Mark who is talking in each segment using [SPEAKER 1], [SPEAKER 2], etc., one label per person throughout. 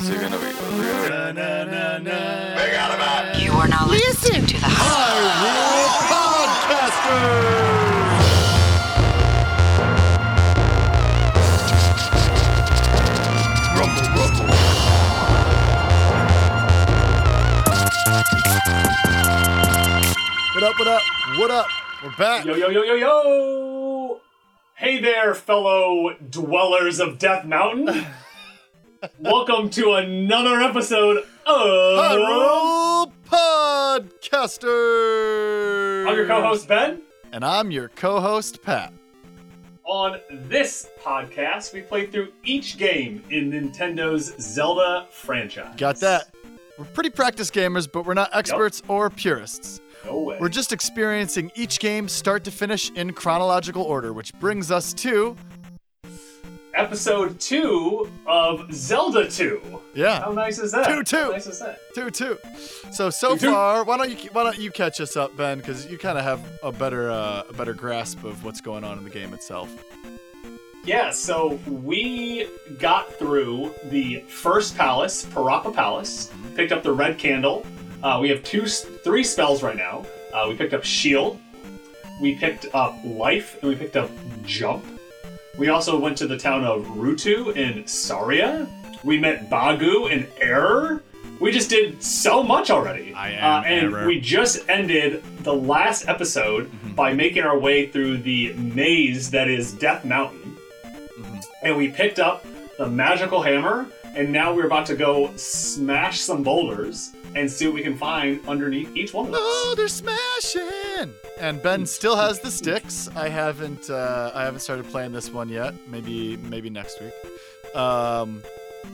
[SPEAKER 1] What's it gonna be? What's it gonna be?
[SPEAKER 2] You are now listening to the horror podcast.
[SPEAKER 3] What up, what up, what up? We're back.
[SPEAKER 4] Yo, yo, yo, yo, yo! Hey there, fellow dwellers of Death Mountain. Welcome to another episode of.
[SPEAKER 3] Hyrule Podcaster.
[SPEAKER 4] I'm your co host, Ben.
[SPEAKER 3] And I'm your co host, Pat.
[SPEAKER 4] On this podcast, we play through each game in Nintendo's Zelda franchise.
[SPEAKER 3] Got that? We're pretty practice gamers, but we're not experts or purists.
[SPEAKER 4] No way.
[SPEAKER 3] We're just experiencing each game start to finish in chronological order, which brings us to.
[SPEAKER 4] Episode 2 of Zelda 2.
[SPEAKER 3] Yeah.
[SPEAKER 4] How nice is that?
[SPEAKER 3] Two, two.
[SPEAKER 4] How nice is that?
[SPEAKER 3] two, two. So so
[SPEAKER 4] Two, two.
[SPEAKER 3] far, why don't you why don't you catch us up, Ben? Because you kind of have a better uh, a better grasp of what's going on in the game itself.
[SPEAKER 4] Yeah, so we got through the first palace, Parapa Palace, picked up the red candle. Uh, we have two, three spells right now. Uh, we picked up shield, we picked up life, and we picked up jump. We also went to the town of Ruto in Saria. We met Bagu and Error. We just did so much already.
[SPEAKER 3] I am
[SPEAKER 4] uh, and
[SPEAKER 3] Error.
[SPEAKER 4] we just ended the last episode
[SPEAKER 3] Mm-hmm.
[SPEAKER 4] by making our way through the maze that is Death Mountain and we picked up the magical hammer, and now we're about to go smash some boulders and see what we can find underneath each one of those.
[SPEAKER 3] Oh, they're smashing! And Ben still has the sticks. I haven't uh, I haven't started playing this one yet. Maybe maybe next week. Um,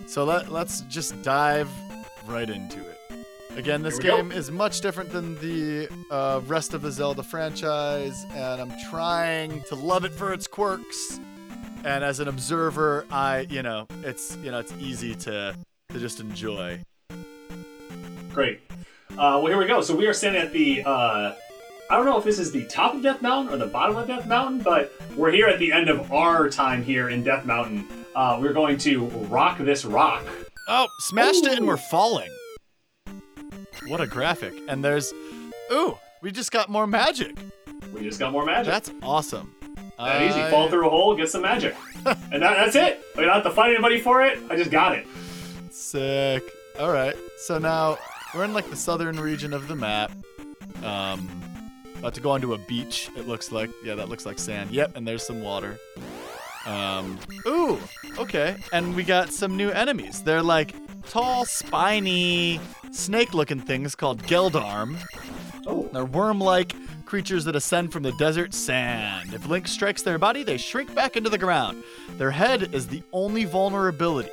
[SPEAKER 3] so let let's just dive right into it. Again, this
[SPEAKER 4] we go.
[SPEAKER 3] game is much different than the uh, rest of the Zelda franchise, and I'm trying to love it for its quirks. And as an observer, I you know it's you know it's easy to to just enjoy.
[SPEAKER 4] Great. Uh, well, here we go. So we are standing at the. Uh, I don't know if this is the top of Death Mountain or the bottom of Death Mountain, but we're here at the end of our time here in Death Mountain. Uh, we're going to rock this rock.
[SPEAKER 3] Oh, smashed it and we're falling. What a graphic. And there's. Ooh, we just got more magic.
[SPEAKER 4] We just got more magic.
[SPEAKER 3] That's awesome.
[SPEAKER 4] That easy.
[SPEAKER 3] I-
[SPEAKER 4] Fall through a hole, get some magic, and that, that's it. We don't have to fight anybody for it. I just got it.
[SPEAKER 3] Sick. All right. So now we're in like the southern region of the map. Um, about to go onto a beach. It looks like. Yeah, that looks like sand. Yep, and there's some water. Um, ooh, okay. And we got some new enemies. They're like tall, spiny, snake-looking things called Geldarm.
[SPEAKER 4] Oh,
[SPEAKER 3] They're worm-like creatures that ascend from the desert sand. If Link strikes their body, they shrink back into the ground. Their head is the only vulnerability.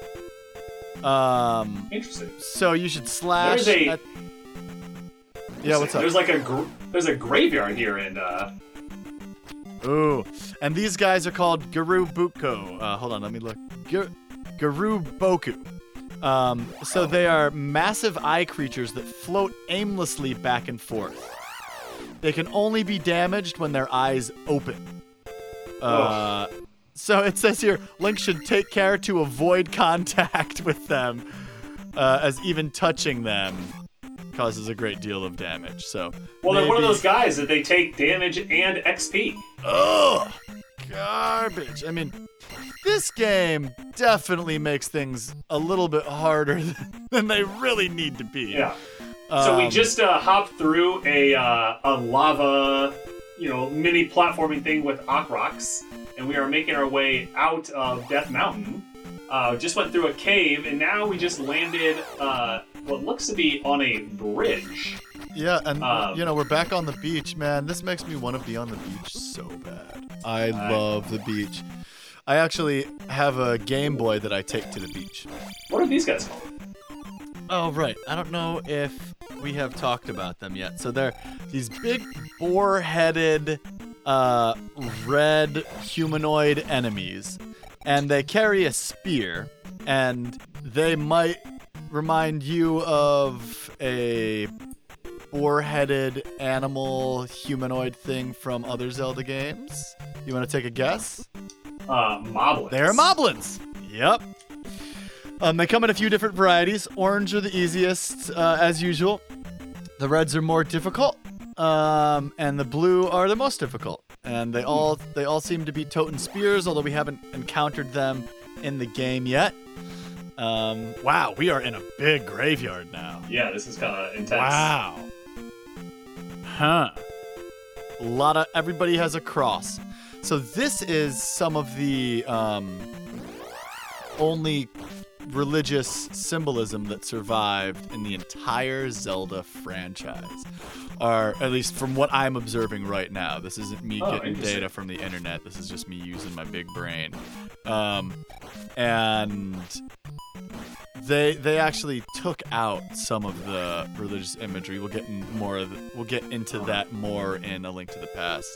[SPEAKER 3] Um,
[SPEAKER 4] interesting.
[SPEAKER 3] so you should slash.
[SPEAKER 4] There's a-
[SPEAKER 3] at- Yeah, what's up?
[SPEAKER 4] There's like a gr- there's a graveyard here, and uh,
[SPEAKER 3] Ooh, and these guys are called Guru Buko. Uh, hold on, let me look. Gu- Guru Boku. Um, so they are massive eye creatures that float aimlessly back and forth. They can only be damaged when their eyes open. Uh, so it says here Link should take care to avoid contact with them, uh, as even touching them causes a great deal of damage. So
[SPEAKER 4] well, they're one of those guys that they take damage and XP.
[SPEAKER 3] Ugh, garbage. I mean, this game definitely makes things a little bit harder than they really need to be.
[SPEAKER 4] Yeah. So we
[SPEAKER 3] Um,
[SPEAKER 4] just uh, hopped through a uh, a lava, you know, mini platforming thing with Octoroks, and we are making our way out of Death Mountain. Uh, just went through a cave, and now we just landed uh, what looks to be on a bridge.
[SPEAKER 3] Yeah, and
[SPEAKER 4] um,
[SPEAKER 3] you know we're back on the beach, man. This makes me want to be on the beach so bad. I
[SPEAKER 4] I-
[SPEAKER 3] love the beach. I actually have a Game Boy that I take to the beach.
[SPEAKER 4] What are these guys called?
[SPEAKER 3] Oh, right. I don't know if we have talked about them yet. So they're these big boar headed, uh, red humanoid enemies. And they carry a spear. And they might remind you of a boar headed animal humanoid thing from other Zelda games. You want to take a guess?
[SPEAKER 4] Uh, Moblins.
[SPEAKER 3] They're moblins. Yep. Um, they come in a few different varieties. Orange are the easiest, uh, as usual. The reds are more difficult, um, and the blue are the most difficult. And they all they all seem to be totem spears, although we haven't encountered them in the game yet. Um, wow, we are in a big graveyard now.
[SPEAKER 4] Yeah, this is kind of intense.
[SPEAKER 3] Wow. Huh. A lot of everybody has a cross. So this is some of the um, only religious symbolism that survived in the entire Zelda franchise. Or at least from what I'm observing right now. This isn't me
[SPEAKER 4] Oh,
[SPEAKER 3] getting data from the internet. This is just me using my big brain. Um, and they they actually took out some of the religious imagery. We'll get in more of the, we'll get into that more in a link to the past.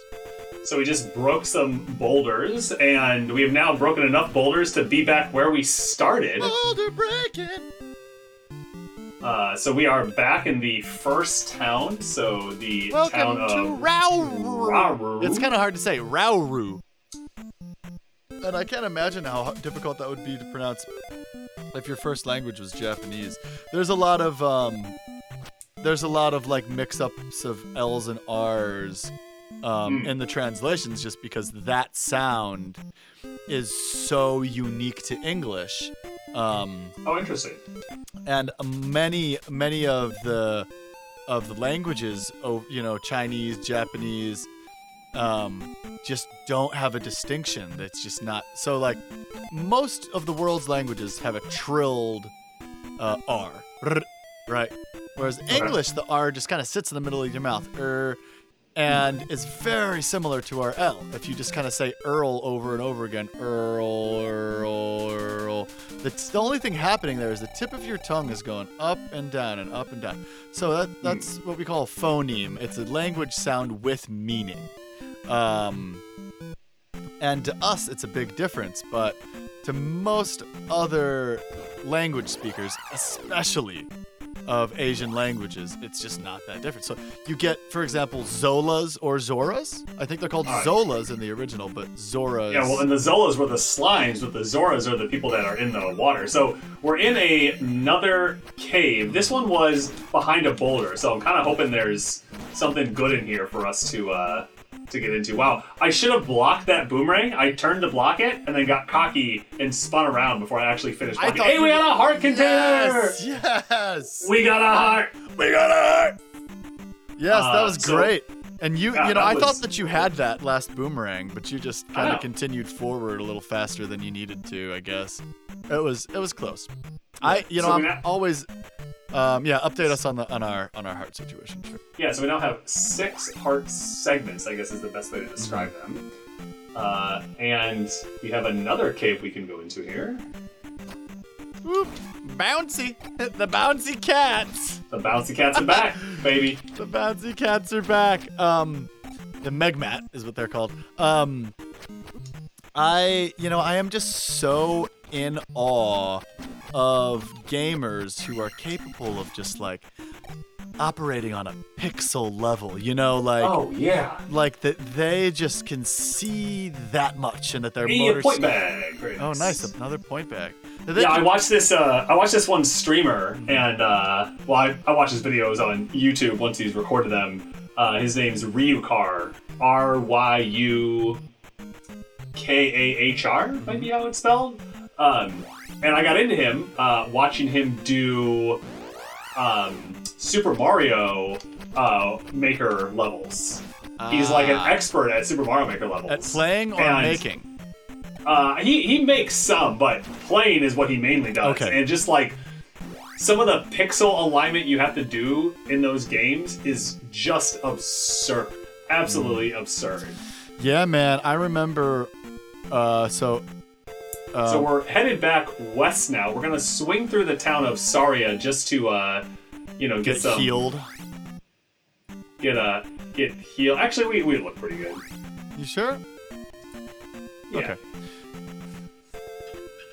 [SPEAKER 4] So we just broke some boulders, and we have now broken enough boulders to be back where we started.
[SPEAKER 3] Boulder breaking.
[SPEAKER 4] Uh, so we are back in the first town. So the town
[SPEAKER 3] Welcome to
[SPEAKER 4] of
[SPEAKER 3] Rauru.
[SPEAKER 4] Rauru.
[SPEAKER 3] It's kind of hard to say Rauru. And I can't imagine how difficult that would be to pronounce if your first language was Japanese. There's a lot of um, there's a lot of like mix-ups of L's and R's um,
[SPEAKER 4] Hmm.
[SPEAKER 3] in the translations, just because that sound is so unique to English. Um,
[SPEAKER 4] oh, interesting.
[SPEAKER 3] and many many of the of the languages you know chinese japanese um just don't have a distinction that's just not so like most of the world's languages have a trilled uh, r R, right whereas english the r just kind of sits in the middle of your mouth er and is very similar to our L. If you just kind of say Earl over and over again, Earl, Earl, Earl. That's the only thing happening there is the tip of your tongue is going up and down and up and down. So that that's what we call a phoneme. It's a language sound with meaning. Um, and to us, it's a big difference, but to most other language speakers, especially of Asian languages, it's just not that different. So you get, for example, Zolas or Zoras. I think they're called. Zolas in the original, but Zoras.
[SPEAKER 4] Yeah, well, and the Zolas were the slimes, but the Zoras are the people that are in the water. So we're in a, another cave. This one was behind a boulder, so I'm kind of hoping there's something good in here for us to uh, to get into. Wow, I should have blocked that boomerang. I turned to block it and then got cocky and spun around before I actually finished
[SPEAKER 3] I
[SPEAKER 4] blocking.
[SPEAKER 3] thought
[SPEAKER 4] Hey, we
[SPEAKER 3] were-
[SPEAKER 4] got a heart container!
[SPEAKER 3] Yes, yes,
[SPEAKER 4] We got a heart!
[SPEAKER 3] we got a heart! Yes, that
[SPEAKER 4] Uh,
[SPEAKER 3] was
[SPEAKER 4] so-
[SPEAKER 3] great. And you,
[SPEAKER 4] Yeah,
[SPEAKER 3] you know, I
[SPEAKER 4] was-
[SPEAKER 3] thought that you had that last boomerang, but you just kind of continued forward a little faster than you needed to. I guess it was it was close. I, you know,
[SPEAKER 4] So
[SPEAKER 3] I'm
[SPEAKER 4] we now-
[SPEAKER 3] always, um, yeah. Update us on the on our on our heart situation. Sure.
[SPEAKER 4] Yeah, so we now have six heart segments, I guess is the best way to describe them. Uh, and we have another cave we can go into here.
[SPEAKER 3] Whoop. Bouncy, the bouncy cats.
[SPEAKER 4] The bouncy cats are back, baby.
[SPEAKER 3] The bouncy cats are back. Um, the Megmat is what they're called. Um, I, you know, I am just so in awe of gamers who are capable of just like operating on a pixel level. You know, like
[SPEAKER 4] Oh yeah.
[SPEAKER 3] like that they just can see that much, and that their
[SPEAKER 4] Hey,
[SPEAKER 3] motor.
[SPEAKER 4] point bag.
[SPEAKER 3] Oh, nice! Another point bag.
[SPEAKER 4] Yeah, I watched this. Uh, I watched this one streamer, and uh, well, I, I watch his videos on YouTube once he's recorded them. Uh, his name's Ryukahr, R Y U K A H R, might be how it's spelled. Um, and I got into him uh, watching him do um, Super Mario uh, Maker levels. He's like an
[SPEAKER 3] Ah.
[SPEAKER 4] expert at Super Mario Maker levels.
[SPEAKER 3] at playing or
[SPEAKER 4] And-
[SPEAKER 3] making.
[SPEAKER 4] Uh, he he makes some, but playing is what he mainly does.
[SPEAKER 3] Okay.
[SPEAKER 4] And just like some of the pixel alignment you have to do in those games is just absurd. Absolutely
[SPEAKER 3] Mm.
[SPEAKER 4] absurd.
[SPEAKER 3] Yeah, man. I remember. Uh, so. Uh,
[SPEAKER 4] So we're headed back west now. We're gonna swing through the town of Saria just to uh, you know, get,
[SPEAKER 3] get
[SPEAKER 4] some
[SPEAKER 3] healed.
[SPEAKER 4] get a get healed. Actually, we we look pretty good.
[SPEAKER 3] You sure?
[SPEAKER 4] Yeah.
[SPEAKER 3] Okay.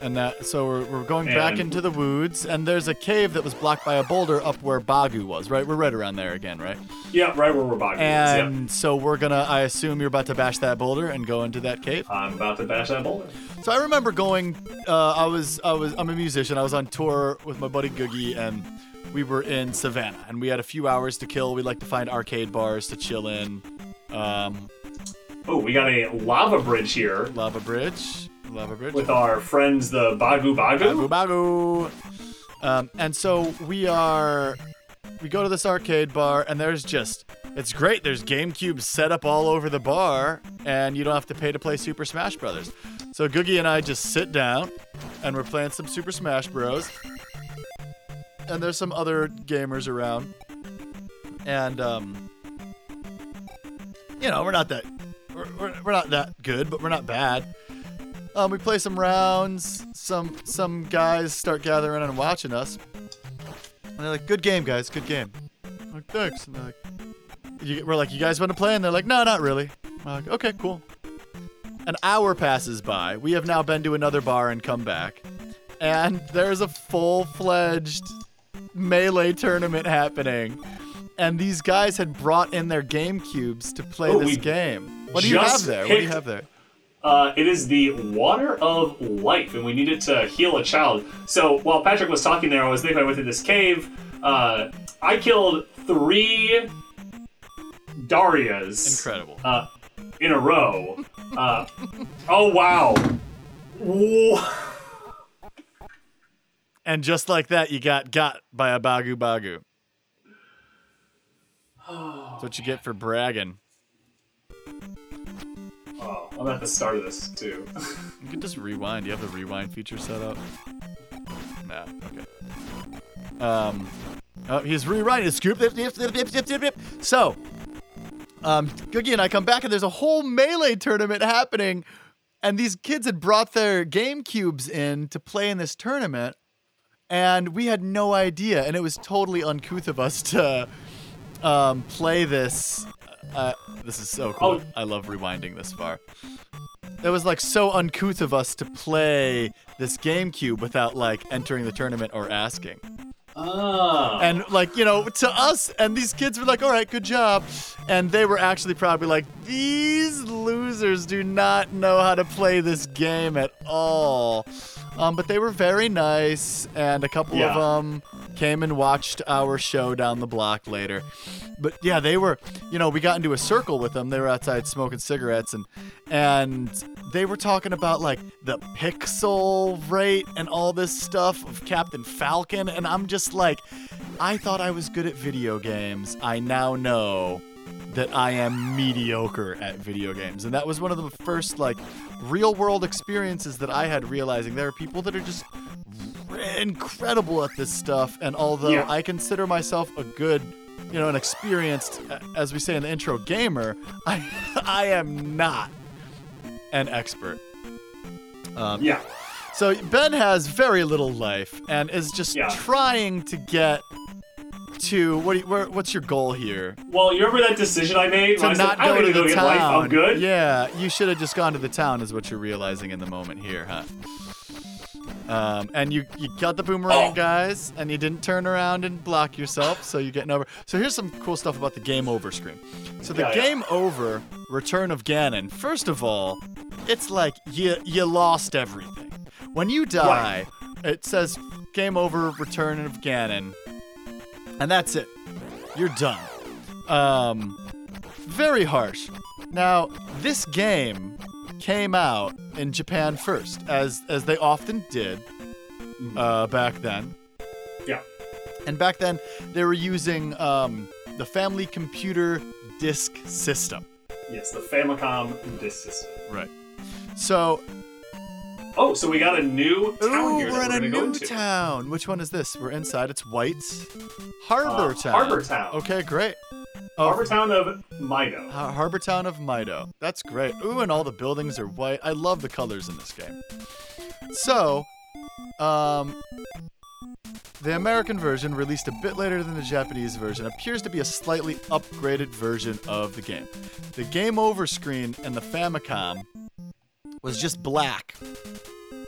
[SPEAKER 3] And that, so we're, we're going back into the woods, and there's a cave that was blocked by a boulder up where Bagu was, right? We're right around there again, right?
[SPEAKER 4] Yeah, right where we're Bagu.
[SPEAKER 3] And so we're gonna, I assume you're about to bash that boulder and go into that cave.
[SPEAKER 4] I'm about to bash that boulder.
[SPEAKER 3] So I remember going. Uh, I was I was I'm a musician. I was on tour with my buddy Googie, and we were in Savannah, and we had a few hours to kill. We like to find arcade bars to chill in. Um,
[SPEAKER 4] Oh, we got a lava bridge here
[SPEAKER 3] lava bridge, lava bridge.
[SPEAKER 4] with our friends the Bagu
[SPEAKER 3] Bagu
[SPEAKER 4] Bagu.
[SPEAKER 3] bagu. Um, and so we are. We go to this arcade bar, and there's just. It's great. There's GameCube set up all over the bar, and you don't have to pay to play Super Smash Brothers. So Googie and I just sit down, and we're playing some Super Smash Bros. And there's some other gamers around, and um, you know, we're not that. We're, we're not that good, but we're not bad. Um, we play some rounds. Some some guys start gathering and watching us. And they're like, "Good game, guys. Good game." I'm like, thanks. And they're like, you, we're like, "You guys want to play?" And they're like, "No, not really." I'm like, "Okay, cool." An hour passes by. We have now been to another bar and come back, and there's a full-fledged melee tournament happening. And these guys had brought in their game cubes to play
[SPEAKER 4] Oh,
[SPEAKER 3] this game. What do you have there? What do you have there?
[SPEAKER 4] Uh, it is the water of life, and we need it to heal a child. So while Patrick was talking there, I was thinking I went through this cave. Uh, I killed three Dairas
[SPEAKER 3] Incredible.
[SPEAKER 4] uh, in a row. Uh, oh wow! Whoa.
[SPEAKER 3] And just like that, you got got by a Bago Bago. That's what you get for bragging.
[SPEAKER 4] Oh, I'm at the start of this too.
[SPEAKER 3] You can just rewind. You have the rewind feature set up. Nah, okay. Um, oh, he's. Scoop. dip, dip, dip. So, um, Googie and I come back, and there's a whole melee tournament happening, and these kids had brought their game cubes in to play in this tournament, and we had no idea, and it was totally uncouth of us to um, play this. Uh, this is so cool.
[SPEAKER 4] Oh.
[SPEAKER 3] I love rewinding this far. It was like so uncouth of us to play this GameCube without like entering the tournament or asking.
[SPEAKER 4] Ah.
[SPEAKER 3] And like, you know, to us, and these kids were like, all right, good job. And they were actually probably like, these losers do not know how to play this game at all. Um, but they were very nice, and a couple
[SPEAKER 4] Yeah.
[SPEAKER 3] of them came and watched our show down the block later. But yeah, they were, you know, we got into a circle with them. They were outside smoking cigarettes, and and they were talking about like the pixel rate and all this stuff of Captain Falcon, and I'm just like, I thought I was good at video games. I now know that I am mediocre at video games. And that was one of the first like real world experiences that I had realizing there are people that are just incredible at this stuff and although
[SPEAKER 4] Yeah.
[SPEAKER 3] I consider myself a good you know an experienced as we say in the intro gamer I I am not an expert um,
[SPEAKER 4] yeah.
[SPEAKER 3] so Ben has very little life and is just
[SPEAKER 4] Yeah.
[SPEAKER 3] trying to get to what? You, where, what's your goal here?
[SPEAKER 4] Well, you remember that decision I made?
[SPEAKER 3] To
[SPEAKER 4] I said,
[SPEAKER 3] not
[SPEAKER 4] I don't
[SPEAKER 3] go to the
[SPEAKER 4] go
[SPEAKER 3] town.
[SPEAKER 4] life. I'm good.
[SPEAKER 3] Yeah, you should have just gone to the town, is what you're realizing in the moment here, huh? Um, and you you got the boomerang,
[SPEAKER 4] Oh.
[SPEAKER 3] guys, and you didn't turn around and block yourself, so you're getting over. So here's some cool stuff about the game over screen. So the
[SPEAKER 4] Yeah, yeah.
[SPEAKER 3] game over, Return of Ganon. First of all, it's like you you lost everything. When you die, it says game over, Return of Ganon, and that's it. You're done. Um, very harsh. Now, this game came out in Japan first, as as they often did uh, back then.
[SPEAKER 4] Yeah.
[SPEAKER 3] And back then, they were using um, the Family Computer Disk System.
[SPEAKER 4] Yes, the Famicom disc system.
[SPEAKER 3] Right. So,
[SPEAKER 4] Oh, so we got a new town
[SPEAKER 3] ooh,
[SPEAKER 4] here
[SPEAKER 3] we're in
[SPEAKER 4] we're
[SPEAKER 3] a new town. Which one is this? We're inside. It's White Harbor
[SPEAKER 4] Uh,
[SPEAKER 3] Town.
[SPEAKER 4] Harbor Town.
[SPEAKER 3] Okay, great. Oh,
[SPEAKER 4] Harbor Town of Mido.
[SPEAKER 3] Har- Harbor Town of Mido. That's great. Ooh, and all the buildings are white. I love the colors in this game. So, um, the American version, released a bit later than the Japanese version, appears to be a slightly upgraded version of the game. The game over screen and the Famicom was just black.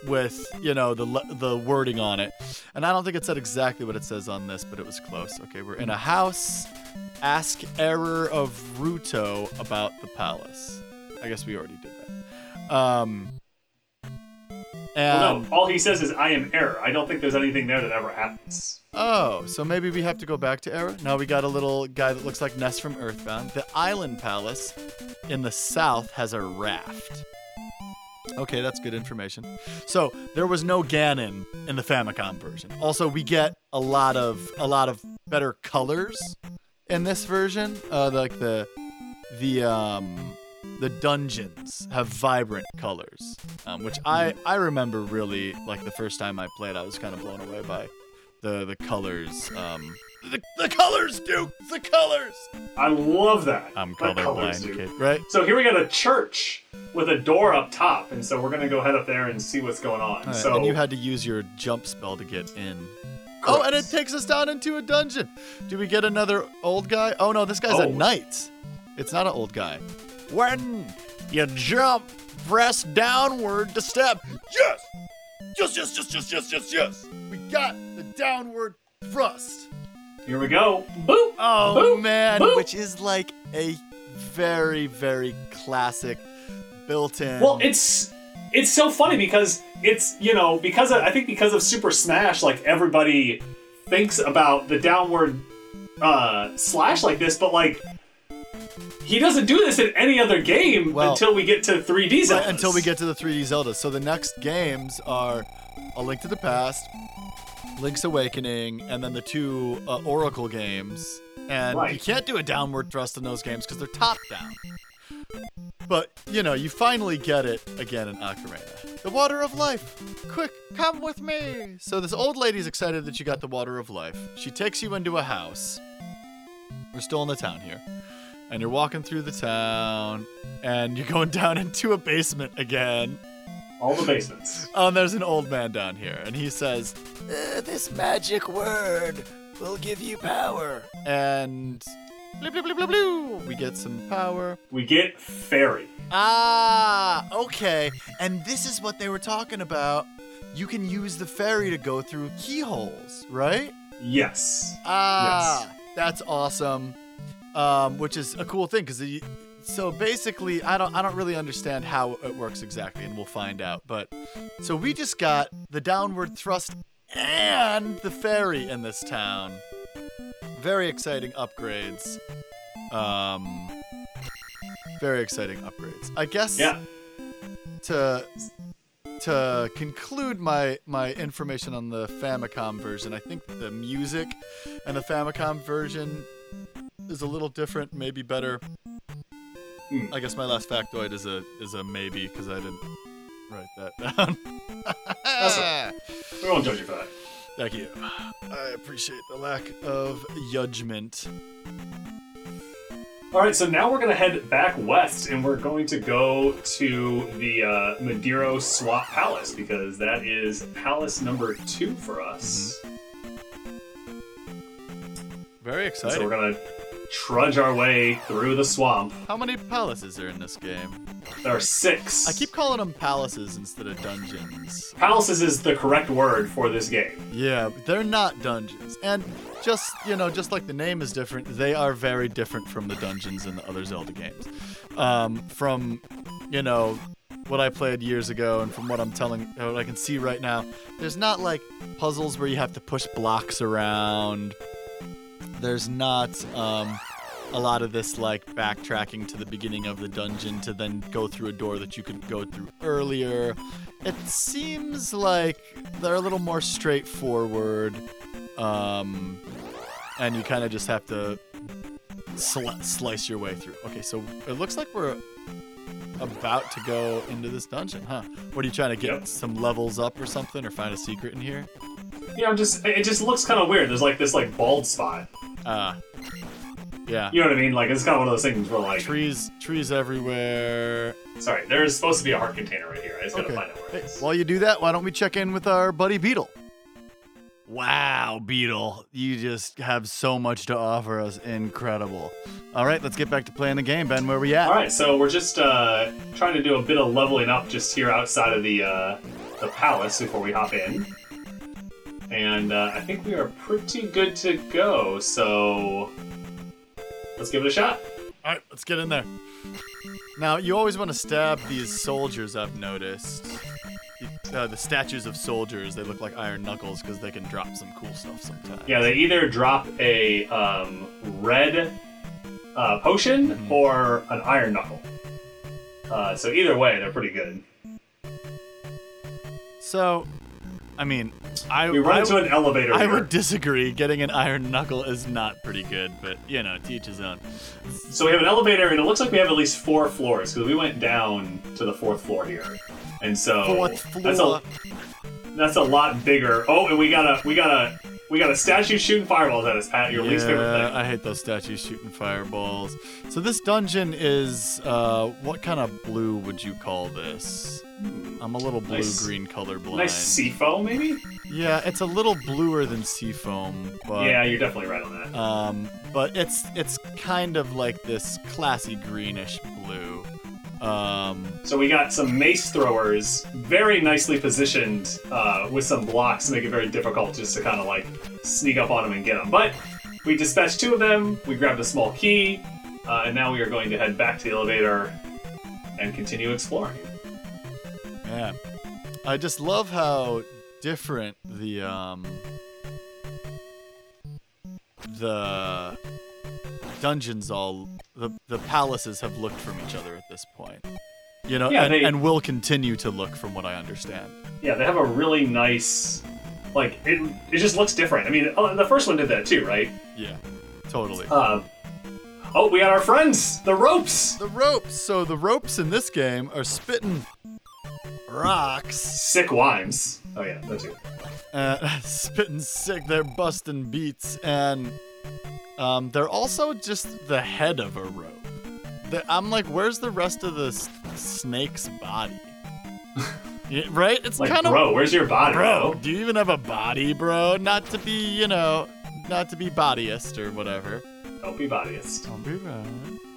[SPEAKER 3] with you know the the wording on it, and I don't think it said exactly what it says on this, but it was close. Okay, we're in a house. Ask error of Ruto about the palace. I guess we already did that. Um, and
[SPEAKER 4] Well, no, all he says is I am error. I don't think there's anything there that ever happens.
[SPEAKER 3] Oh, so maybe we have to go back to error. Now we got a little guy that looks like Ness from Earthbound. The Island Palace in the south has a raft. Okay, that's good information. So there was no Ganon in the Famicom version. Also, we get a lot of a lot of better colors in this version. Uh, like the the um the dungeons have vibrant colors, um, which I I remember really like the first time I played. I was kind of blown away by the the colors. Um, the, the colors, Duke. The colors.
[SPEAKER 4] I love that.
[SPEAKER 3] I'm
[SPEAKER 4] That colors,
[SPEAKER 3] colorblind,
[SPEAKER 4] dude.
[SPEAKER 3] kid. Right?
[SPEAKER 4] So here we got a church with a door up top, and so we're gonna go head up there and see what's going on.
[SPEAKER 3] All right,
[SPEAKER 4] so
[SPEAKER 3] and you had to use your jump spell to get in. Oh, and it takes us down into a dungeon. Do we get another old guy? Oh no, this guy's a
[SPEAKER 4] Oh.
[SPEAKER 3] knight. It's not an old guy. When you jump, press downward to step. Yes! Yes, yes, yes, yes, yes, yes, yes. We got the downward thrust.
[SPEAKER 4] Here we go. Boop.
[SPEAKER 3] Oh
[SPEAKER 4] Boop,
[SPEAKER 3] man,
[SPEAKER 4] boop.
[SPEAKER 3] which is like a very, very classic built-in.
[SPEAKER 4] Well, it's it's so funny because it's you know because of, I think because of Super Smash, like everybody thinks about the downward uh, slash like this, but like he doesn't do this in any other game
[SPEAKER 3] Well-
[SPEAKER 4] until we get to 3D Zelda.
[SPEAKER 3] Right, until we get to the 3D Zelda. So the next games are A Link to the Past, Link's Awakening, and then the two uh, Oracle games. And you can't do a downward thrust in those games because they're top down. But, you know, you finally get it again in Ocarina. The Water of Life. Quick, come with me. So this old lady's excited that you got the Water of Life. She takes you into a house. We're still in the town here. And you're walking through the town, and you're going down into a basement again.
[SPEAKER 4] All the basements.
[SPEAKER 3] Oh, and there's an old man down here, and he says, "Uh, "This magic word will give you power." And blue, blue, blue, blue, blue. We get some power.
[SPEAKER 4] We get fairy.
[SPEAKER 3] Ah, okay. And this is what they were talking about. You can use the fairy to go through keyholes, right?
[SPEAKER 4] Yes.
[SPEAKER 3] Ah, that's awesome. Um, which is a cool thing because so basically, I don't I don't really understand how it works exactly, and we'll find out. But so we just got the downward thrust and the fairy in this town. Very exciting upgrades. Um, very exciting upgrades. I guess
[SPEAKER 4] Yeah.
[SPEAKER 3] to to conclude my my information on the Famicom version, I think the music and the Famicom version is a little different, maybe better.
[SPEAKER 4] Hmm.
[SPEAKER 3] I guess my last factoid is a is a maybe because I didn't write that down.
[SPEAKER 4] We won't judge you for that.
[SPEAKER 3] Thank you. I appreciate the lack of judgment.
[SPEAKER 4] All right, so now we're gonna head back west, and we're going to go to the uh, Midoro Swamp Palace because that is palace number two for us.
[SPEAKER 3] Very
[SPEAKER 4] And So
[SPEAKER 3] exciting.
[SPEAKER 4] we're gonna trudge our way through the swamp.
[SPEAKER 3] How many palaces are in this game?
[SPEAKER 4] There are six.
[SPEAKER 3] I keep calling them palaces instead of dungeons.
[SPEAKER 4] palaces is the correct word for this game.
[SPEAKER 3] Yeah, they're not dungeons. And just, you know, just like the name is different, they are very different from the dungeons in the other Zelda games. Um, from, you know, what I played years ago and from what I'm telling, what I can see right now, there's not like puzzles where you have to push blocks around. There's not um, a lot of this like backtracking to the beginning of the dungeon to then go through a door that you could go through earlier. It seems like they're a little more straightforward, um, and you kind of just have to sli- slice your way through. Okay, so it looks like we're about to go into this dungeon, huh? What are you trying to get
[SPEAKER 4] Yep.
[SPEAKER 3] some levels up or something, or find a secret in here?
[SPEAKER 4] Yeah, I'm just. It just looks kind of weird. There's like this like bald spot.
[SPEAKER 3] Ah, yeah.
[SPEAKER 4] You know what I mean? Like it's kind of one of those things where like,
[SPEAKER 3] Trees, trees everywhere.
[SPEAKER 4] sorry, there's supposed to be a heart container right here. I just gotta find out where it is.
[SPEAKER 3] while you do that, why don't we check in with our buddy Beetle? Wow, Beetle, you just have so much to offer us. Incredible. All right, let's get back to playing the game, Ben. Where we at?
[SPEAKER 4] All right, so we're just uh, trying to do a bit of leveling up just here outside of the uh, the palace before we hop in. And uh, I think we are pretty good to go, so let's give it a shot.
[SPEAKER 3] All right, let's get in there. Now, you always want to stab these soldiers, I've noticed. Uh, the statues of soldiers, they look like iron knuckles because they can drop some cool stuff sometimes.
[SPEAKER 4] Yeah, they either drop a um, red uh, potion
[SPEAKER 3] Mhm.
[SPEAKER 4] or an iron knuckle. Uh, so either way, they're pretty good.
[SPEAKER 3] So, I mean, I,
[SPEAKER 4] We run
[SPEAKER 3] I,
[SPEAKER 4] into an elevator.
[SPEAKER 3] I
[SPEAKER 4] here.
[SPEAKER 3] would disagree. Getting an iron knuckle is not pretty good, but, you know, to each his own.
[SPEAKER 4] So we have an elevator, and it looks like we have at least four floors because we went down to the fourth floor here, and so
[SPEAKER 3] Fourth
[SPEAKER 4] that's a that's a lot bigger. Oh, and we got a we got a we got a statue shooting fireballs at us, Pat. Your least favorite
[SPEAKER 3] Yeah,
[SPEAKER 4] thing.
[SPEAKER 3] I hate those statues shooting fireballs. So this dungeon is, uh, what kind of blue would you call this? I'm a little
[SPEAKER 4] Nice-
[SPEAKER 3] blue-green colorblind.
[SPEAKER 4] Nice seafoam, maybe.
[SPEAKER 3] Yeah, it's a little bluer than seafoam, but
[SPEAKER 4] yeah, you're definitely right on that.
[SPEAKER 3] um, but it's it's kind of like this classy greenish blue. Um,
[SPEAKER 4] So we got some mace throwers, very nicely positioned uh, with some blocks to make it very difficult just to kind of like sneak up on them and get them. But we dispatched two of them. We grabbed a small key, uh, and now we are going to head back to the elevator and continue exploring.
[SPEAKER 3] yeah, I just love how different the um the dungeons all the the palaces have looked from each other at this point. You know,
[SPEAKER 4] Yeah,
[SPEAKER 3] and,
[SPEAKER 4] they-
[SPEAKER 3] and will continue to look from what I understand.
[SPEAKER 4] Yeah, they have a really nice, like it. It just looks different. I mean, oh, the first one did that too, right?
[SPEAKER 3] Yeah, totally.
[SPEAKER 4] Uh, oh, we got our friends, the ropes.
[SPEAKER 3] The ropes. So the ropes in this game are spitting rocks,
[SPEAKER 4] Sick wimes. Oh yeah, that too.
[SPEAKER 3] uh, spitting sick. They're busting beats, and um, they're also just the head of a rope. The- I'm like, where's the rest of the s- snake's body? Right? It's
[SPEAKER 4] Like,
[SPEAKER 3] kind of
[SPEAKER 4] bro, where's your body,
[SPEAKER 3] bro. Do you even have a body, bro? Not to be, you know, not to be bodyist or whatever.
[SPEAKER 4] Don't be bodyist.
[SPEAKER 3] Don't be.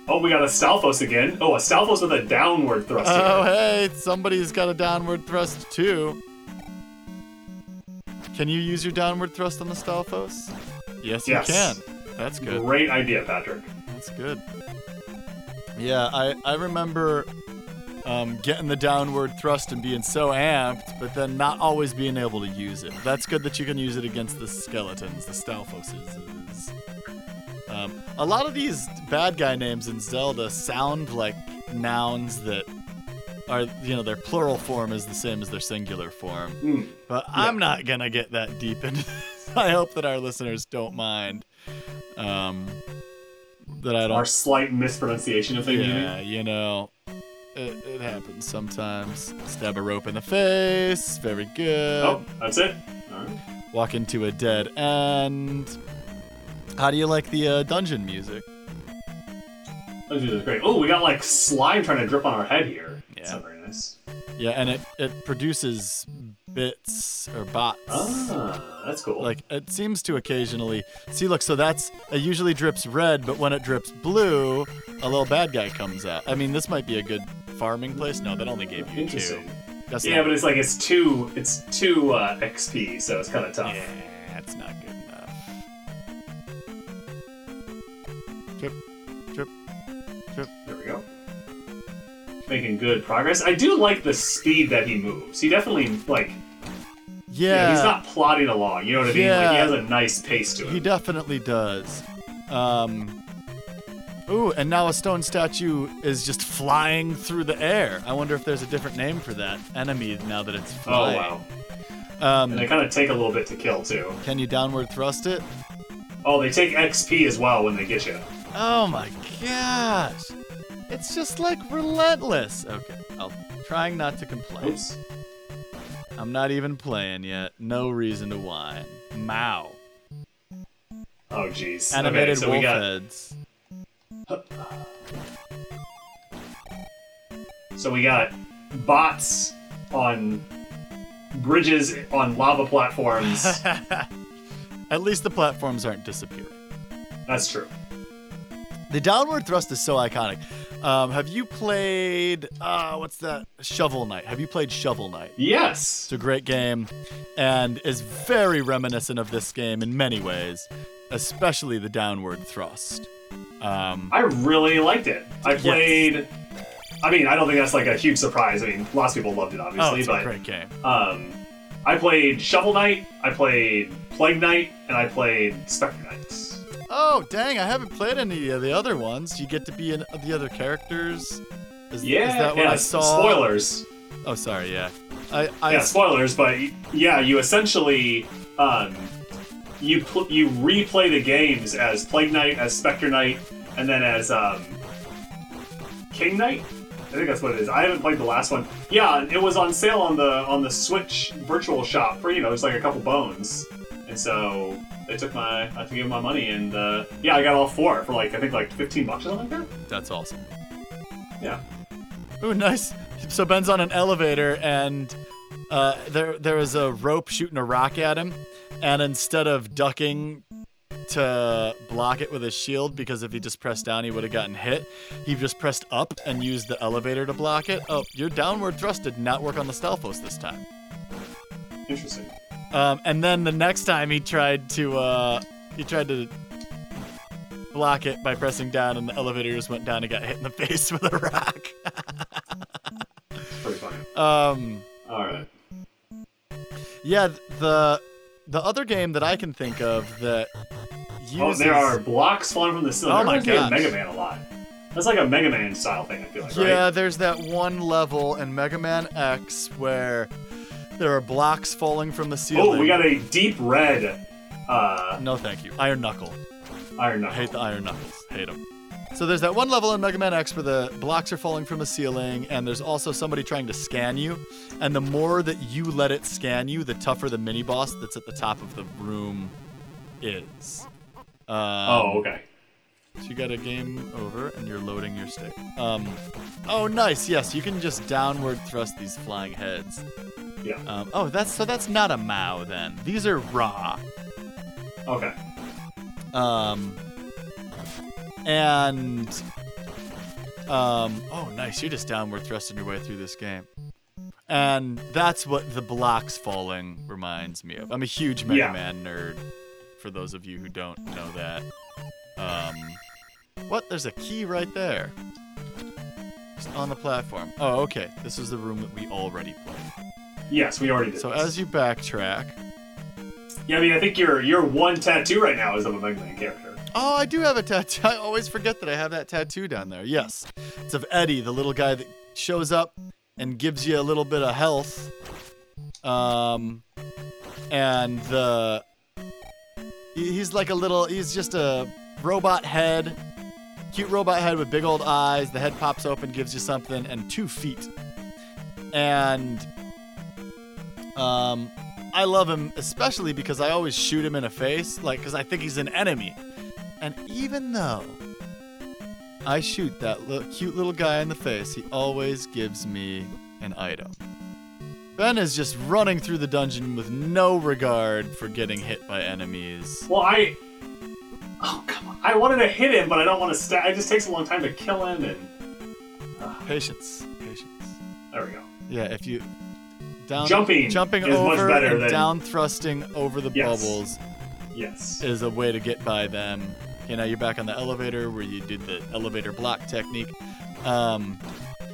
[SPEAKER 4] Oh, we got a Stalfos again. Oh, a Stalfos with a downward thrust.
[SPEAKER 3] Oh, hey, somebody's got a downward thrust too. Can you use your downward thrust on the Stalfos? Yes,
[SPEAKER 4] Yes.
[SPEAKER 3] you can. That's good.
[SPEAKER 4] Great idea, Patrick.
[SPEAKER 3] That's good. Yeah, I, I remember um, getting the downward thrust and being so amped, but then not always being able to use it. That's good that you can use it against the skeletons, the Stalfoses. Um, a lot of these bad guy names in Zelda sound like nouns that are, you know, their plural form is the same as their singular form.
[SPEAKER 4] Hmm.
[SPEAKER 3] But I'm not gonna get that deep into this. I hope that our listeners don't mind. Um, that I don't.
[SPEAKER 4] Our slight mispronunciation of things.
[SPEAKER 3] yeah, you know, it, it happens sometimes. Stab a rope in the face. Very good.
[SPEAKER 4] Oh, that's it. All right.
[SPEAKER 3] Walk into a dead end. How do you like the uh, dungeon music?
[SPEAKER 4] Those are great. Oh, we got like slime trying to drip on our head here. That's
[SPEAKER 3] Yeah.
[SPEAKER 4] not very nice.
[SPEAKER 3] Yeah, and it it produces bits or bots.
[SPEAKER 4] Ah, that's cool.
[SPEAKER 3] Like it seems to occasionally see. Look, so that's it. Usually drips red, but when it drips blue, a little bad guy comes out. I mean, this might be a good farming place. No, that only gave you two. That's
[SPEAKER 4] Yeah,
[SPEAKER 3] not,
[SPEAKER 4] but it's like it's two, it's two uh, XP, so it's kind of tough.
[SPEAKER 3] yeah,
[SPEAKER 4] Making good progress. I do like the speed that he moves. He definitely like.
[SPEAKER 3] Yeah,
[SPEAKER 4] Yeah, he's not plodding along. You know what I mean? Like he has a nice pace to him.
[SPEAKER 3] He definitely does. Um, ooh, and now a stone statue is just flying through the air. I wonder if there's a different name for that enemy now that it's flying.
[SPEAKER 4] oh
[SPEAKER 3] flying.
[SPEAKER 4] wow!
[SPEAKER 3] Um,
[SPEAKER 4] And they kind of take a little bit to kill too.
[SPEAKER 3] can you downward thrust it?
[SPEAKER 4] Oh, they take XP as well when they get you.
[SPEAKER 3] Oh my gosh! It's just like relentless. Okay, I'll trying not to complain.
[SPEAKER 4] Oops.
[SPEAKER 3] I'm not even playing yet. No reason to whine. Mow.
[SPEAKER 4] Oh jeez.
[SPEAKER 3] Animated
[SPEAKER 4] okay, so
[SPEAKER 3] wolf
[SPEAKER 4] got
[SPEAKER 3] heads.
[SPEAKER 4] so we got bots on bridges on lava platforms.
[SPEAKER 3] At least the platforms aren't disappearing.
[SPEAKER 4] That's true.
[SPEAKER 3] The downward thrust is so iconic. Um, have you played uh, what's that? Shovel Knight. Have you played Shovel Knight?
[SPEAKER 4] Yes.
[SPEAKER 3] It's a great game, and is very reminiscent of this game in many ways, especially the downward thrust. Um,
[SPEAKER 4] I really liked it. I played. I mean, I don't think that's like a huge surprise. I mean, lots of people loved it, obviously.
[SPEAKER 3] oh,
[SPEAKER 4] obviously,
[SPEAKER 3] it's a
[SPEAKER 4] but
[SPEAKER 3] great game.
[SPEAKER 4] um, I played Shovel Knight, I played Plague Knight, and I played Spectre Knights.
[SPEAKER 3] Oh, dang! I haven't played any of the other ones. You get to be in the other characters. Is,
[SPEAKER 4] Yeah,
[SPEAKER 3] is that what
[SPEAKER 4] yeah.
[SPEAKER 3] I saw?
[SPEAKER 4] Spoilers.
[SPEAKER 3] Oh, sorry. Yeah. I, I
[SPEAKER 4] yeah, spoilers. But yeah, you essentially um, you pl- you replay the games as Plague Knight, as Spectre Knight, and then as um, King Knight. I think that's what it is. I haven't played the last one. Yeah, it was on sale on the on the Switch Virtual Shop for you know it's like a couple bones, and so they took my I had to give them my money, and uh, yeah, I got all four for like I think like fifteen bucks or something like that.
[SPEAKER 3] That's awesome.
[SPEAKER 4] Yeah.
[SPEAKER 3] Ooh, nice. So Ben's on an elevator, and uh, there there was a rope shooting a rock at him, and instead of ducking to block it with his shield, because if he just pressed down, he would have gotten hit. He just pressed up and used the elevator to block it. Oh, your downward thrust did not work on the Stalfos this time.
[SPEAKER 4] Interesting.
[SPEAKER 3] Um, and then the next time he tried to uh, he tried to block it by pressing down, and the elevator just went down and got hit in the face with a rock.
[SPEAKER 4] Pretty funny.
[SPEAKER 3] um,
[SPEAKER 4] All right.
[SPEAKER 3] yeah, the the other game that I can think of that uses
[SPEAKER 4] Oh, there are blocks falling from the ceiling.
[SPEAKER 3] Oh my
[SPEAKER 4] reminds me of
[SPEAKER 3] gosh.
[SPEAKER 4] Mega Man a lot. That's like a Mega Man style thing. I feel like.
[SPEAKER 3] yeah,
[SPEAKER 4] Right?
[SPEAKER 3] there's that one level in Mega Man X where there are blocks falling from the ceiling.
[SPEAKER 4] Oh, we got a deep red uh,
[SPEAKER 3] no, thank you. Iron Knuckle.
[SPEAKER 4] Iron
[SPEAKER 3] I
[SPEAKER 4] Knuckle.
[SPEAKER 3] hate the Iron Knuckles. Hate them. So there's that one level in Mega Man X where the blocks are falling from the ceiling, and there's also somebody trying to scan you. And the more that you let it scan you, the tougher the mini boss that's at the top of the room is. Um,
[SPEAKER 4] oh, okay.
[SPEAKER 3] So you got a game over, and you're loading your stick. Um, oh, nice. Yes, you can just downward thrust these flying heads.
[SPEAKER 4] Yeah.
[SPEAKER 3] Um, oh, that's so that's not a Mau then. These are raw.
[SPEAKER 4] Okay.
[SPEAKER 3] Um, and um, oh, nice. You're just downward thrusting your way through this game. And that's what the blocks falling reminds me of. I'm a huge Mega
[SPEAKER 4] Yeah.
[SPEAKER 3] Man nerd. For those of you who don't know that, um, what? There's a key right there. Just on the platform. Oh, okay. This is the room that we already played.
[SPEAKER 4] Yes, we already did.
[SPEAKER 3] So as you backtrack,
[SPEAKER 4] yeah, I mean, I think your your one tattoo right now is of a Mega Man character.
[SPEAKER 3] Oh, I do have a tattoo. I always forget that I have that tattoo down there. Yes. It's of Eddie, the little guy that shows up and gives you a little bit of health. Um and the he's like a little he's just a robot head. Cute robot head with big old eyes. The head pops open, gives you something and two feet. And um I love him especially because I always shoot him in the face, like because I think he's an enemy. And even though I shoot that li- cute little guy in the face, he always gives me an item. Ben is just running through the dungeon with no regard for getting hit by enemies.
[SPEAKER 4] Well, I. Oh come on! I wanted to hit him, but I don't want to. Sta- it just takes a long time to kill him, and
[SPEAKER 3] Patience, patience.
[SPEAKER 4] there we go.
[SPEAKER 3] Yeah, if you down
[SPEAKER 4] Jumping
[SPEAKER 3] jumping
[SPEAKER 4] is much
[SPEAKER 3] over
[SPEAKER 4] better
[SPEAKER 3] and
[SPEAKER 4] than-
[SPEAKER 3] down thrusting over the
[SPEAKER 4] Yes.
[SPEAKER 3] bubbles
[SPEAKER 4] Yes.
[SPEAKER 3] is a way to get by them. You know, you're back on the elevator where you did the elevator block technique. Um,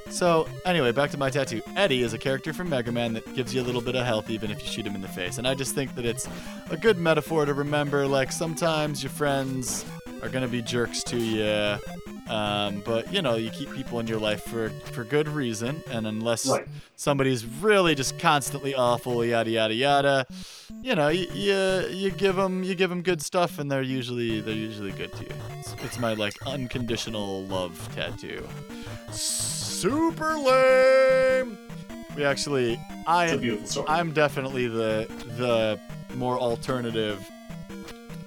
[SPEAKER 3] so anyway, back to my tattoo. Eddie is a character from Mega Man that gives you a little bit of health even if you shoot him in the face. And I just think that it's a good metaphor to remember. Like sometimes your friends are gonna be jerks to you, um, but you know you keep people in your life for for good reason. And unless
[SPEAKER 4] Right.
[SPEAKER 3] somebody's really just constantly awful, yada yada yada, you know, you, you you give them you give them good stuff, and they're usually they're usually good to you. It's, it's my like unconditional love tattoo. Super lame. We actually, I
[SPEAKER 4] It's a beautiful story.
[SPEAKER 3] I'm definitely the the more alternative,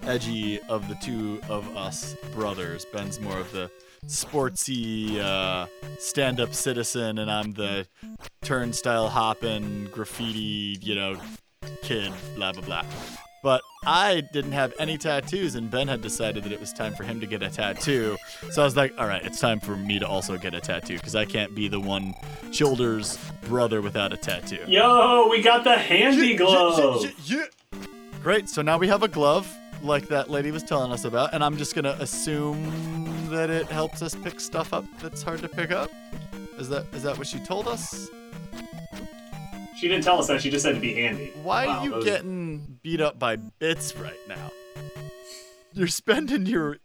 [SPEAKER 3] edgy of the two of us brothers. Ben's more of the sportsy uh, stand-up citizen, and I'm the turnstile hopping graffiti, you know, kid. Blah blah blah. But I didn't have any tattoos, and Ben had decided that it was time for him to get a tattoo. So I was like, all right, it's time for me to also get a tattoo because I can't be the one Childer's brother without a tattoo.
[SPEAKER 4] Yo, we got the handy glove.
[SPEAKER 3] Great. So now we have a glove like that lady was telling us about, and I'm just gonna assume that it helps us pick stuff up that's hard to pick up. Is that is that what she told us?
[SPEAKER 4] She didn't tell us that. She just said to be handy.
[SPEAKER 3] Why
[SPEAKER 4] Wow,
[SPEAKER 3] are you
[SPEAKER 4] those-
[SPEAKER 3] getting beat up by bits right now? You're spending your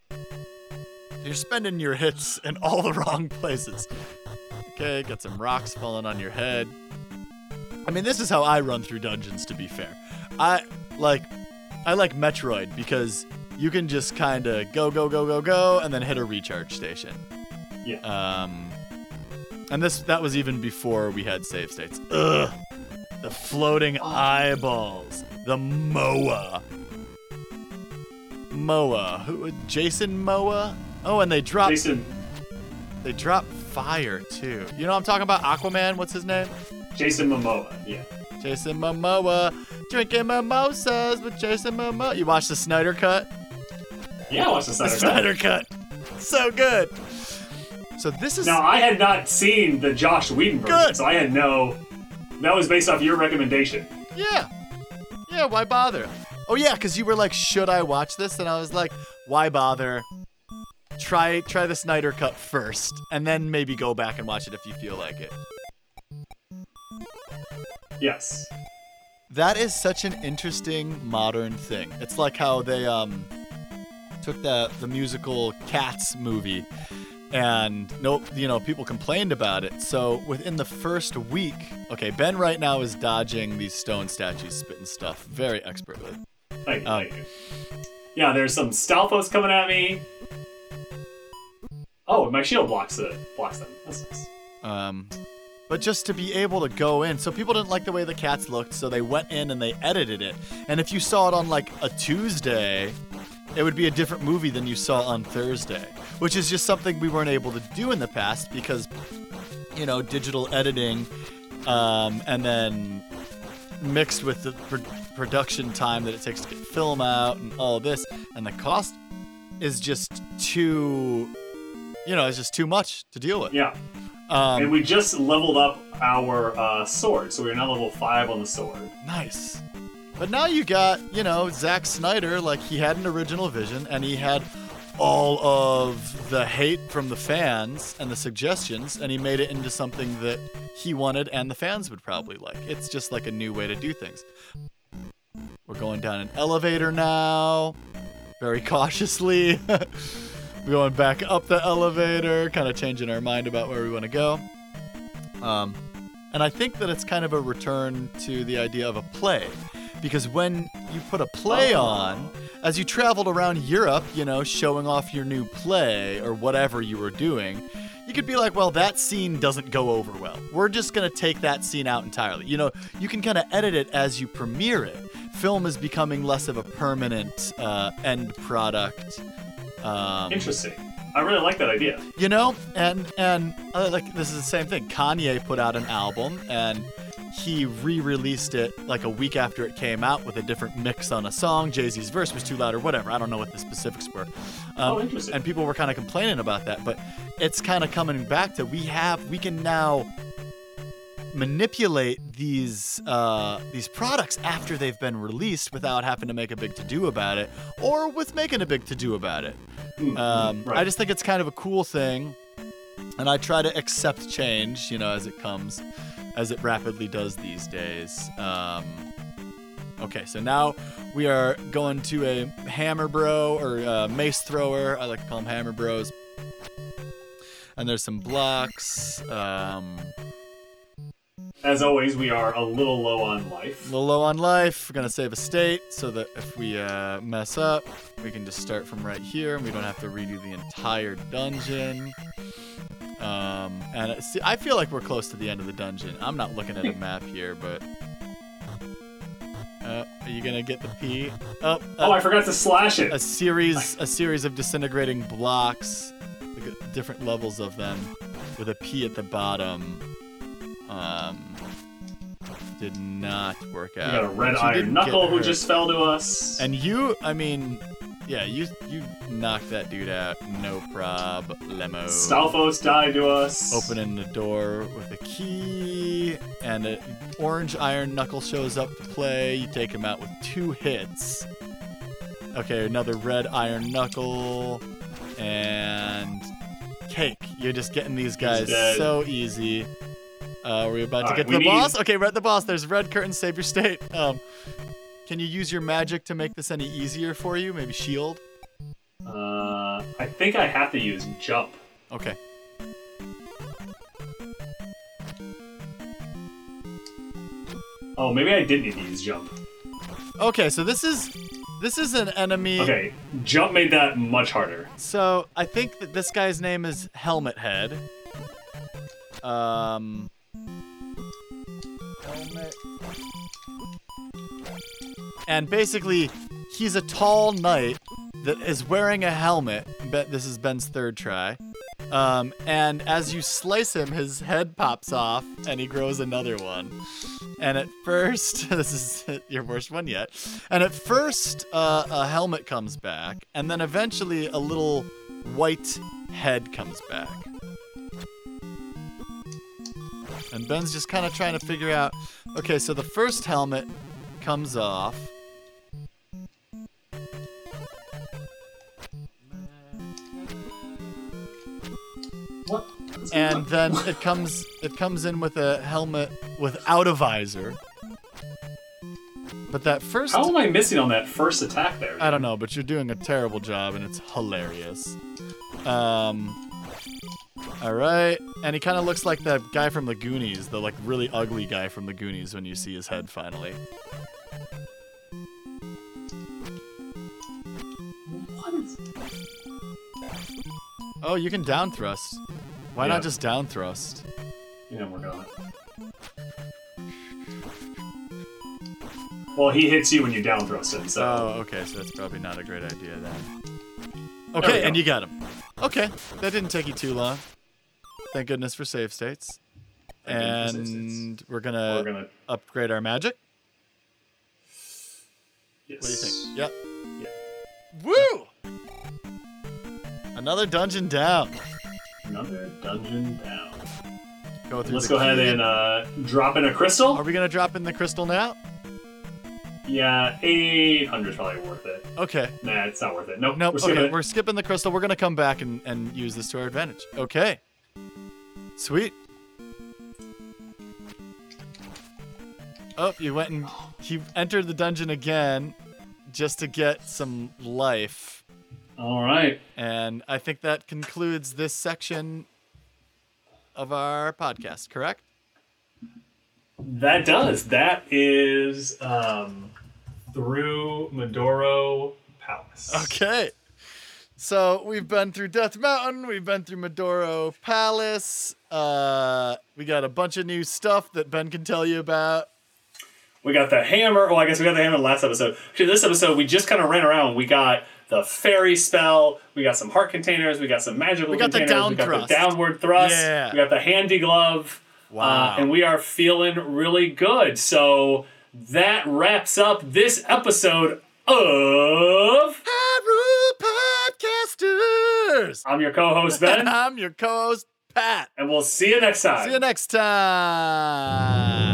[SPEAKER 3] you're spending your hits in all the wrong places. Okay, got some rocks falling on your head. I mean, this is how I run through dungeons to be fair. I like I like Metroid because you can just kind of go go go go go and then hit a recharge station.
[SPEAKER 4] Yeah.
[SPEAKER 3] Um and this that was even before we had save states. Ugh. The floating eyeballs. The Moa. Moa. Who Jason Moa? Oh, and they drop
[SPEAKER 4] Jason,
[SPEAKER 3] they drop fire too. You know what I'm talking about? Aquaman, what's his name?
[SPEAKER 4] Jason Momoa. Yeah.
[SPEAKER 3] Jason Momoa. Drinking mimosas with Jason Momoa. You watched the Snyder cut?
[SPEAKER 4] Yeah, I watched the
[SPEAKER 3] The
[SPEAKER 4] Snyder Cut.
[SPEAKER 3] Snyder cut. So good. So this is
[SPEAKER 4] Now, I had not seen the Josh Whedon version,
[SPEAKER 3] Good.
[SPEAKER 4] so I had no. That was based off your recommendation.
[SPEAKER 3] Yeah. Yeah, why bother? Oh yeah, cuz you were like, "Should I watch this?" And I was like, "Why bother? Try try the Snyder cut first and then maybe go back and watch it if you feel like it."
[SPEAKER 4] Yes.
[SPEAKER 3] That is such an interesting modern thing. It's like how they um took the the musical Cats movie and nope, you know, people complained about it. So within the first week, okay, Ben right now is dodging these stone statues, spitting stuff very expertly.
[SPEAKER 4] Thank you.
[SPEAKER 3] Um,
[SPEAKER 4] thank you. Yeah, there's some Stalfos coming at me. Oh, my shield blocks it. Blocks them. That's nice.
[SPEAKER 3] Um, but just to be able to go in, so people didn't like the way the cats looked, so they went in and they edited it. And if you saw it on like a Tuesday, it would be a different movie than you saw on Thursday, which is just something we weren't able to do in the past because, you know, digital editing, um, and then mixed with the pr- production time that it takes to get film out and all this, and the cost is just too, you know, it's just too much to deal with.
[SPEAKER 4] Yeah.
[SPEAKER 3] Um,
[SPEAKER 4] and we just leveled up our uh, sword, so we're now level 5 on the sword.
[SPEAKER 3] Nice. But now you got, you know, Zack Snyder, like he had an original vision and he had all of the hate from the fans and the suggestions and he made it into something that he wanted and the fans would probably like. It's just like a new way to do things. We're going down an elevator now, very cautiously. Going back up the elevator, kind of changing our mind about where we want to go. Um, and I think that it's kind of a return to the idea of a play. Because when you put a play on, as you traveled around Europe, you know, showing off your new play or whatever you were doing, you could be like, well, that scene doesn't go over well. We're just going to take that scene out entirely. You know, you can kind of edit it as you premiere it. Film is becoming less of a permanent uh, end product. Um,
[SPEAKER 4] Interesting. I really like that idea.
[SPEAKER 3] you know and and uh, like this is the same thing kanye put out an album and he re-released it like a week after it came out with a different mix on a song jay-z's verse was too loud or whatever i don't know what the specifics were um,
[SPEAKER 4] Oh, interesting.
[SPEAKER 3] and people were kind of complaining about that but it's kind of coming back to we have we can now manipulate these uh, these products after they've been released without having to make a big to do about it or with making a big to do about it
[SPEAKER 4] Mm,
[SPEAKER 3] um,
[SPEAKER 4] right.
[SPEAKER 3] I just think it's kind of a cool thing, and I try to accept change, you know, as it comes, as it rapidly does these days. Um, okay, so now we are going to a hammer bro or uh, mace thrower. I like to call them hammer bros. And there's some blocks. Um,
[SPEAKER 4] As always, we are a little low on life.
[SPEAKER 3] a little low on life. We're gonna save a state so that if we uh, mess up, we can just start from right here, and we don't have to redo the entire dungeon. Um, and it, see, I feel like we're close to the end of the dungeon. I'm not looking at a map here, but uh, are you gonna get the P? Oh,
[SPEAKER 4] Oh,
[SPEAKER 3] uh,
[SPEAKER 4] I forgot to slash it.
[SPEAKER 3] a series, a series of disintegrating blocks, uh, different levels of them, with a P at the bottom. Um, did not work
[SPEAKER 4] We
[SPEAKER 3] out.
[SPEAKER 4] got a red iron knuckle who just fell to us.
[SPEAKER 3] And you, I mean, yeah, you you knocked that dude out, no prob, problemo.
[SPEAKER 4] Stalfos died to us.
[SPEAKER 3] Opening the door with a key, and an orange iron knuckle shows up to play. You take him out with two hits. Okay, another red iron knuckle, and cake. You're just getting these guys so easy. Uh, we're about to
[SPEAKER 4] Alright,
[SPEAKER 3] get to
[SPEAKER 4] we
[SPEAKER 3] the
[SPEAKER 4] need-
[SPEAKER 3] boss. Okay, we're at the boss. There's red curtain, save your state. Um, can you use your magic to make this any easier for you? Maybe shield.
[SPEAKER 4] Uh, I think I have to use jump.
[SPEAKER 3] Okay.
[SPEAKER 4] Oh, maybe I didn't need to use jump.
[SPEAKER 3] Okay, so this is this is an enemy.
[SPEAKER 4] Okay, jump made that much harder.
[SPEAKER 3] So I think that this guy's name is Helmet Head. Um. And basically, he's a tall knight that is wearing a helmet. Bet this is Ben's third try. Um, and as you slice him, his head pops off, and he grows another one. And at first, this is your worst one yet. And at first, uh, a helmet comes back, and then eventually, a little white head comes back. And Ben's just kind of trying to figure out okay, so the first helmet comes off.
[SPEAKER 4] What?
[SPEAKER 3] and then it comes it comes in with a helmet without a visor. But that first
[SPEAKER 4] How am I missing on that first attack there?
[SPEAKER 3] I don't know, but you're doing a terrible job and it's hilarious. Um all right, and he kind of looks like that guy from the Goonies, the like really ugly guy from the Goonies when you see his head finally.
[SPEAKER 4] What?
[SPEAKER 3] Oh, you can down thrust. Why
[SPEAKER 4] Yeah.
[SPEAKER 3] not just down thrust?
[SPEAKER 4] Yeah, we're going. Well, he hits you when you down thrust him, so.
[SPEAKER 3] Oh, okay, so that's probably not a great idea then. Okay, and you got him. Okay, that didn't take you too long. Thank goodness for save states.
[SPEAKER 4] Thank
[SPEAKER 3] and we're gonna,
[SPEAKER 4] we're gonna.
[SPEAKER 3] upgrade our magic.
[SPEAKER 4] Yes.
[SPEAKER 3] What do you think? Yep.
[SPEAKER 4] Yeah.
[SPEAKER 3] Woo! Another dungeon down.
[SPEAKER 4] Another dungeon down.
[SPEAKER 3] Go through
[SPEAKER 4] Let's go ahead and uh, drop in a crystal.
[SPEAKER 3] Are we gonna drop in the crystal now?
[SPEAKER 4] Yeah, 800 is probably worth it.
[SPEAKER 3] Okay.
[SPEAKER 4] Nah, it's not worth it. Nope.
[SPEAKER 3] Nope.
[SPEAKER 4] We're skipping
[SPEAKER 3] okay,
[SPEAKER 4] it.
[SPEAKER 3] we're skipping the crystal. We're gonna come back and, and use this to our advantage. Okay. Sweet. Oh, you went and he entered the dungeon again just to get some life.
[SPEAKER 4] All right.
[SPEAKER 3] And I think that concludes this section of our podcast, correct?
[SPEAKER 4] That does. That is um, through Midoro Palace.
[SPEAKER 3] Okay. So we've been through Death Mountain, we've been through Midoro Palace. Uh, we got a bunch of new stuff that Ben can tell you about.
[SPEAKER 4] We got the hammer. Well, I guess we got the hammer in the last episode. Actually, this episode we just kind of ran around. We got the fairy spell. We got some heart containers. We got some magical
[SPEAKER 3] We got the
[SPEAKER 4] containers.
[SPEAKER 3] down
[SPEAKER 4] we got
[SPEAKER 3] thrust.
[SPEAKER 4] the downward thrust.
[SPEAKER 3] Yeah.
[SPEAKER 4] We got the handy glove.
[SPEAKER 3] Wow.
[SPEAKER 4] Uh, and we are feeling really good. So that wraps up this episode of.
[SPEAKER 3] Hyrule Podcasters!
[SPEAKER 4] I'm your co-host Ben,
[SPEAKER 3] I'm your co-host, Pat.
[SPEAKER 4] and we'll see you next time.
[SPEAKER 3] See you next time.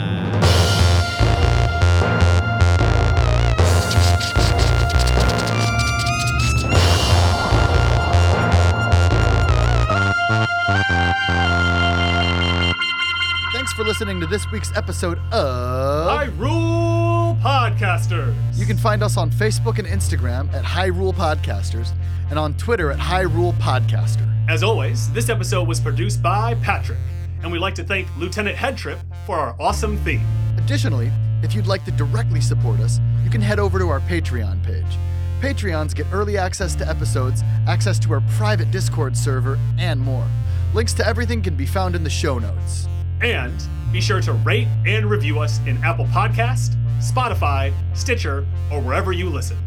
[SPEAKER 3] For listening to this week's episode of.
[SPEAKER 4] Hyrule Podcasters.
[SPEAKER 3] You can find us on Facebook and Instagram at Hyrule Podcasters and on Twitter at Hyrule Podcaster.
[SPEAKER 1] As always, this episode was produced by Patrick, and we'd like to thank Lieutenant Headtrip for our awesome theme.
[SPEAKER 3] Additionally, if you'd like to directly support us, you can head over to our Patreon page. Patreons get early access to episodes, access to our private Discord server, and more. Links to everything can be found in the show notes.
[SPEAKER 1] And be sure to rate and review us in Apple Podcast, Spotify, Stitcher, or wherever you listen.